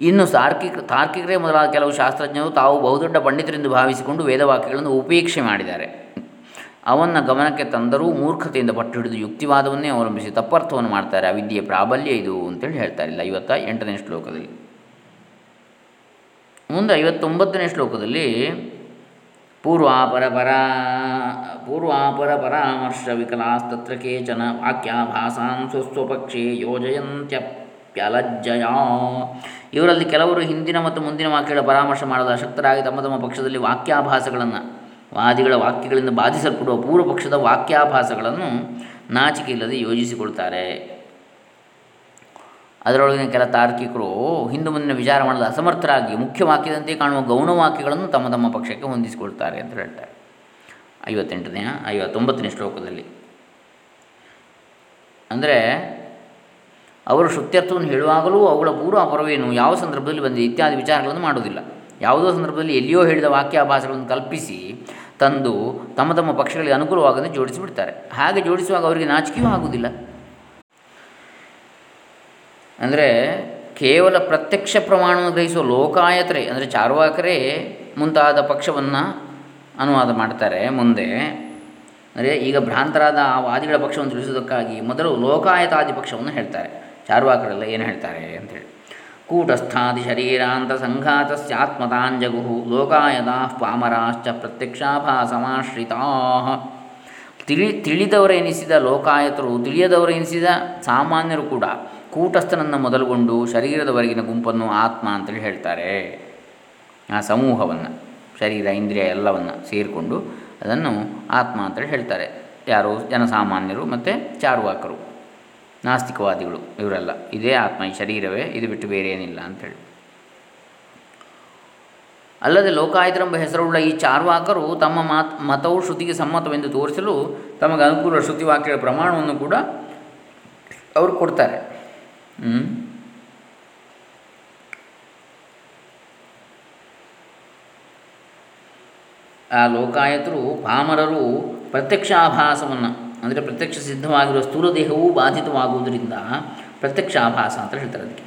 ಇನ್ನು ತಾರ್ಕಿಕ ತಾರ್ಕಿಕರೇ ಮೊದಲಾದ ಕೆಲವು ಶಾಸ್ತ್ರಜ್ಞರು ತಾವು ಬಹುದೊಡ್ಡ ಪಂಡಿತರೆಂದು ಭಾವಿಸಿಕೊಂಡು ವೇದವಾಕ್ಯಗಳನ್ನು ಉಪೇಕ್ಷೆ ಮಾಡಿದ್ದಾರೆ. ಅವನ್ನು ಗಮನಕ್ಕೆ ತಂದರೂ ಮೂರ್ಖತೆಯಿಂದ ಪಟ್ಟು ಹಿಡಿದು ಯುಕ್ತಿವಾದವನ್ನೇ ಅವಲಂಬಿಸಿ ತಪ್ಪರ್ಥವನ್ನು ಮಾಡ್ತಾರೆ. ಅವಿದ್ಯೆಯ ಪ್ರಾಬಲ್ಯ ಇದು ಅಂತೇಳಿ ಹೇಳ್ತಾರೆ. ಇಲ್ಲ ಐವತ್ತ ಎಂಟನೇ ಶ್ಲೋಕದಲ್ಲಿ. ಮುಂದೆ ಐವತ್ತೊಂಬತ್ತನೇ ಶ್ಲೋಕದಲ್ಲಿ ಪೂರ್ವಾಪರ ಪೂರ್ವಾಪರ ಪರಾಮರ್ಶ ವಿಕಲಾಸ್ತತ್ರ ಕೇಚನ ವಾಕ್ಯಾಭಾಸಾನ್ ಸ್ವಸ್ವಪಕ್ಷೇ ಯೋಜಯಂತ್ಯಪ್ಯಲಜ್ಜಯ. ಇವರಲ್ಲಿ ಕೆಲವರು ಹಿಂದಿನ ಮತ್ತು ಮುಂದಿನ ವಾಕ್ಯಗಳ ಪರಾಮರ್ಶ ಮಾಡಲು ಅಶಕ್ತರಾಗಿ ತಮ್ಮ ತಮ್ಮ ಪಕ್ಷದಲ್ಲಿ ವಾಕ್ಯಾಭಾಸಗಳನ್ನು, ವಾದಿಗಳ ವಾಕ್ಯಗಳಿಂದ ಬಾಧಿಸಲ್ಪಡುವ ಪೂರ್ವ ಪಕ್ಷದ ವಾಕ್ಯಾಭಾಸಗಳನ್ನು ನಾಚಿಕೆ ಇಲ್ಲದೆ ಯೋಜಿಸಿಕೊಳ್ತಾರೆ. ಅದರೊಳಗಿನ ಕೆಲ ತಾರ್ಕಿಕರು ಹಿಂದೂ ಮುಂದಿನ ವಿಚಾರ ಮಾಡಲು ಅಸಮರ್ಥರಾಗಿ ಮುಖ್ಯ ವಾಕ್ಯದಂತೆ ಕಾಣುವ ಗೌಣ ವಾಕ್ಯಗಳನ್ನು ತಮ್ಮ ತಮ್ಮ ಪಕ್ಷಕ್ಕೆ ಹೊಂದಿಸಿಕೊಳ್ತಾರೆ ಅಂತ ಹೇಳ್ತಾರೆ. ಐವತ್ತೆಂಟನೇ ಐವತ್ತೊಂಬತ್ತನೇ ಶ್ಲೋಕದಲ್ಲಿ. ಅಂದರೆ, ಅವರು ಶ್ರುತ್ಯರ್ಥವನ್ನು ಹೇಳುವಾಗಲೂ ಅವುಗಳ ಪೂರ್ವ ಅಪರವೇನು ಯಾವ ಸಂದರ್ಭದಲ್ಲಿ ಬಂದಿದೆ ಇತ್ಯಾದಿ ವಿಚಾರಗಳನ್ನು ಮಾಡುವುದಿಲ್ಲ. ಯಾವುದೋ ಸಂದರ್ಭದಲ್ಲಿ ಎಲ್ಲಿಯೋ ಹೇಳಿದ ವಾಕ್ಯಾಭಾಸಗಳನ್ನು ಕಲ್ಪಿಸಿ ತಂದು ತಮ್ಮ ತಮ್ಮ ಪಕ್ಷಗಳಿಗೆ ಅನುಕೂಲವಾಗದೆ ಜೋಡಿಸಿಬಿಡ್ತಾರೆ. ಹಾಗೆ ಜೋಡಿಸುವಾಗ ಅವರಿಗೆ ನಾಚಿಕೆಯೂ ಆಗುವುದಿಲ್ಲ. ಅಂದರೆ ಕೇವಲ ಪ್ರತ್ಯಕ್ಷ ಪ್ರಮಾಣವನ್ನು ಗ್ರಹಿಸುವ ಲೋಕಾಯತರೆ, ಅಂದರೆ ಚಾರ್ವಾಕರೇ ಮುಂತಾದ ಪಕ್ಷವನ್ನು ಅನುವಾದ ಮಾಡ್ತಾರೆ ಮುಂದೆ. ಅಂದರೆ ಈಗ ಭ್ರಾಂತರಾದ ಆ ವಾದಿಗಳ ಪಕ್ಷವನ್ನು ತಿಳಿಸುವುದಕ್ಕಾಗಿ ಮೊದಲು ಲೋಕಾಯತಾದಿ ಪಕ್ಷವನ್ನು ಹೇಳ್ತಾರೆ. ಚಾರ್ವಾಕರೆಲ್ಲ ಏನು ಹೇಳ್ತಾರೆ ಅಂತೇಳಿ ಕೂಟಸ್ಥಾದಿ ಶರೀರಾಂತ ಸಂಘಾತಸ್ಯಾತ್ಮತಾಂಜಗು ಲೋಕಾಯತಾ ಪಾಮರಾಶ್ಚ ಪ್ರತ್ಯಕ್ಷಾಭಾಸಮಾಶ್ರಿತಾ. ತಿಳಿ ತಿಳಿದವರೆನಿಸಿದ ಲೋಕಾಯತರು ತಿಳಿಯದವರೆನಿಸಿದ ಸಾಮಾನ್ಯರು ಕೂಡ ಕೂಟಸ್ಥನನ್ನು ಮೊದಲುಗೊಂಡು ಶರೀರದವರೆಗಿನ ಗುಂಪನ್ನು ಆತ್ಮ ಅಂತೇಳಿ ಹೇಳ್ತಾರೆ. ಆ ಸಮೂಹವನ್ನು, ಶರೀರ, ಇಂದ್ರಿಯ ಎಲ್ಲವನ್ನು ಸೇರಿಕೊಂಡು ಅದನ್ನು ಆತ್ಮ ಅಂತೇಳಿ ಹೇಳ್ತಾರೆ. ಯಾರು? ಜನಸಾಮಾನ್ಯರು ಮತ್ತು ಚಾರುವಾಕರು, ನಾಸ್ತಿಕವಾದಿಗಳು, ಇವರೆಲ್ಲ. ಇದೇ ಆತ್ಮ, ಈ ಶರೀರವೇ, ಇದು ಬಿಟ್ಟು ಬೇರೆ ಏನಿಲ್ಲ ಅಂಥೇಳಿ ಅಲ್ಲದೆ ಲೋಕಾಯುತರೆಂಬ ಹೆಸರುಳ್ಳ ಈ ಚಾರ್ವಾಕರು ತಮ್ಮ ಮಾತ್ ಮತವು ಶ್ರುತಿಗೆ ಸಮ್ಮತವೆಂದು ತೋರಿಸಲು ತಮಗೆ ಅನುಕೂಲ ಶ್ರುತಿವಾಕ್ಯಗಳ ಪ್ರಮಾಣವನ್ನು ಕೂಡ ಅವರು ಕೊಡ್ತಾರೆ. ಆ ಲೋಕಾಯತರು ಪಾಮರರು ಪ್ರತ್ಯಕ್ಷಾಭಾಸವನ್ನು, ಅಂದರೆ ಪ್ರತ್ಯಕ್ಷ ಸಿದ್ಧವಾಗಿರುವ ಸ್ಥೂಲ ದೇಹವೂ ಬಾಧಿತವಾಗುವುದರಿಂದ ಪ್ರತ್ಯಕ್ಷ ಆಭಾಸ ಅಂತ ಹೇಳ್ತಾರೆ ಅದಕ್ಕೆ.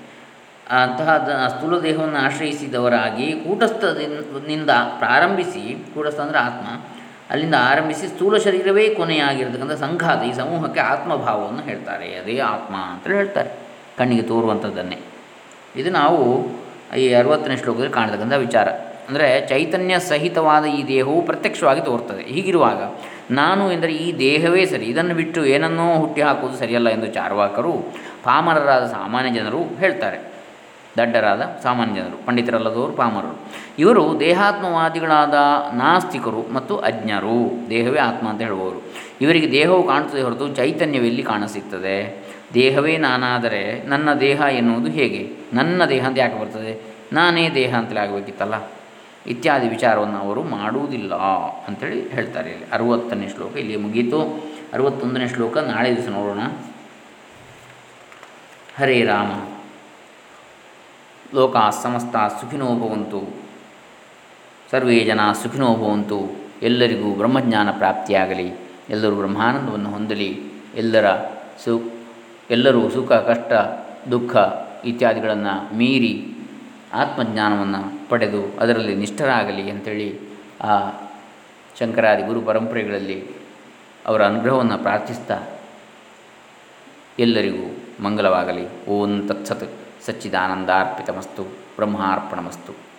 ಅಂತಹ ಸ್ಥೂಲ ದೇಹವನ್ನು ಆಶ್ರಯಿಸಿದವರಾಗಿ ಕೂಟಸ್ಥದಿಂದ ಪ್ರಾರಂಭಿಸಿ, ಕೂಟಸ್ಥ ಅಂದರೆ ಆತ್ಮ, ಅಲ್ಲಿಂದ ಆರಂಭಿಸಿ ಸ್ಥೂಲ ಶರೀರವೇ ಕೊನೆಯಾಗಿರತಕ್ಕಂಥ ಸಂಘಾತ, ಈ ಸಮೂಹಕ್ಕೆ ಆತ್ಮಭಾವವನ್ನು ಹೇಳ್ತಾರೆ. ಅದೇ ಆತ್ಮ ಅಂತ ಹೇಳ್ತಾರೆ. ಕಣ್ಣಿಗೆ ತೋರುವಂಥದ್ದನ್ನೇ. ಇದು ನಾವು ಈ ಅರವತ್ತನೇ ಶ್ಲೋಕದಲ್ಲಿ ಕಾಣತಕ್ಕಂಥ ವಿಚಾರ. ಅಂದರೆ ಚೈತನ್ಯ ಸಹಿತವಾದ ಈ ದೇಹವು ಪ್ರತ್ಯಕ್ಷವಾಗಿ ತೋರ್ತದೆ ಹೀಗಿರುವಾಗ ನಾನು ಎಂದರೆ ಈ ದೇಹವೇ ಸರಿ, ಇದನ್ನು ಬಿಟ್ಟು ಏನನ್ನೋ ಹುಟ್ಟಿ ಹಾಕುವುದು ಸರಿಯಲ್ಲ ಎಂದು ಚಾರ್ವಾಕರು ಪಾಮರರಾದ ಸಾಮಾನ್ಯ ಜನರು ಹೇಳ್ತಾರೆ. ದಡ್ಡರಾದ ಸಾಮಾನ್ಯ ಜನರು, ಪಂಡಿತರಲ್ಲದವರು ಪಾಮರರು. ಇವರು ದೇಹಾತ್ಮವಾದಿಗಳಾದ ನಾಸ್ತಿಕರು ಮತ್ತು ಅಜ್ಞರು. ದೇಹವೇ ಆತ್ಮ ಅಂತ ಹೇಳುವವರು. ಇವರಿಗೆ ದೇಹವು ಕಾಣುತ್ತದೆ ಹೊರತು ಚೈತನ್ಯವೆಲ್ಲಿ ಕಾಣಸಿಗ್ತದೆ. ದೇಹವೇ ನಾನಾದರೆ ನನ್ನ ದೇಹ ಎನ್ನುವುದು ಹೇಗೆ? ನನ್ನ ದೇಹ ಅಂತ ಯಾಕೆ ಬರ್ತದೆ? ನಾನೇ ದೇಹ ಅಂತಲೇ ಆಗಬೇಕಿತ್ತಲ್ಲ? ಇತ್ಯಾದಿ ವಿಚಾರವನ್ನು ಅವರು ಮಾಡುವುದಿಲ್ಲ ಅಂಥೇಳಿ ಹೇಳ್ತಾರೆ ಇಲ್ಲಿ. ಅರುವತ್ತನೇ ಶ್ಲೋಕ ಇಲ್ಲಿ ಮುಗೀತು. ಅರುವತ್ತೊಂದನೇ ಶ್ಲೋಕ ನಾಳೆ ದಿವಸ ನೋಡೋಣ. ಹರೇ ರಾಮ. ಲೋಕ ಸಮಸ್ತ ಸುಖಿನೋ ಭವಂತು. ಸರ್ವೇ ಜನ ಸುಖಿನೋ ಭವಂತು. ಎಲ್ಲರಿಗೂ ಬ್ರಹ್ಮಜ್ಞಾನ ಪ್ರಾಪ್ತಿಯಾಗಲಿ. ಎಲ್ಲರೂ ಬ್ರಹ್ಮಾನಂದವನ್ನು ಹೊಂದಲಿ. ಎಲ್ಲರ ಸು ಎಲ್ಲರೂ ಸುಖ, ಕಷ್ಟ, ದುಃಖ ಇತ್ಯಾದಿಗಳನ್ನು ಮೀರಿ ಆತ್ಮಜ್ಞಾನವನ್ನು ಪಡೆದು ಅದರಲ್ಲಿ ನಿಷ್ಠರಾಗಲಿ ಅಂಥೇಳಿ ಆ ಶಂಕರಾದಿ ಗುರು ಪರಂಪರೆಗಳಲ್ಲಿ ಅವರ ಅನುಗ್ರಹವನ್ನು ಪ್ರಾರ್ಥಿಸ್ತಾ ಎಲ್ಲರಿಗೂ ಮಂಗಲವಾಗಲಿ. ಓಂ ತತ್ಸತ್ ಸಚ್ಚಿದಾನಂದಾರ್ಪಿತಮಸ್ತು, ಬ್ರಹ್ಮಾರ್ಪಣಮಸ್ತು.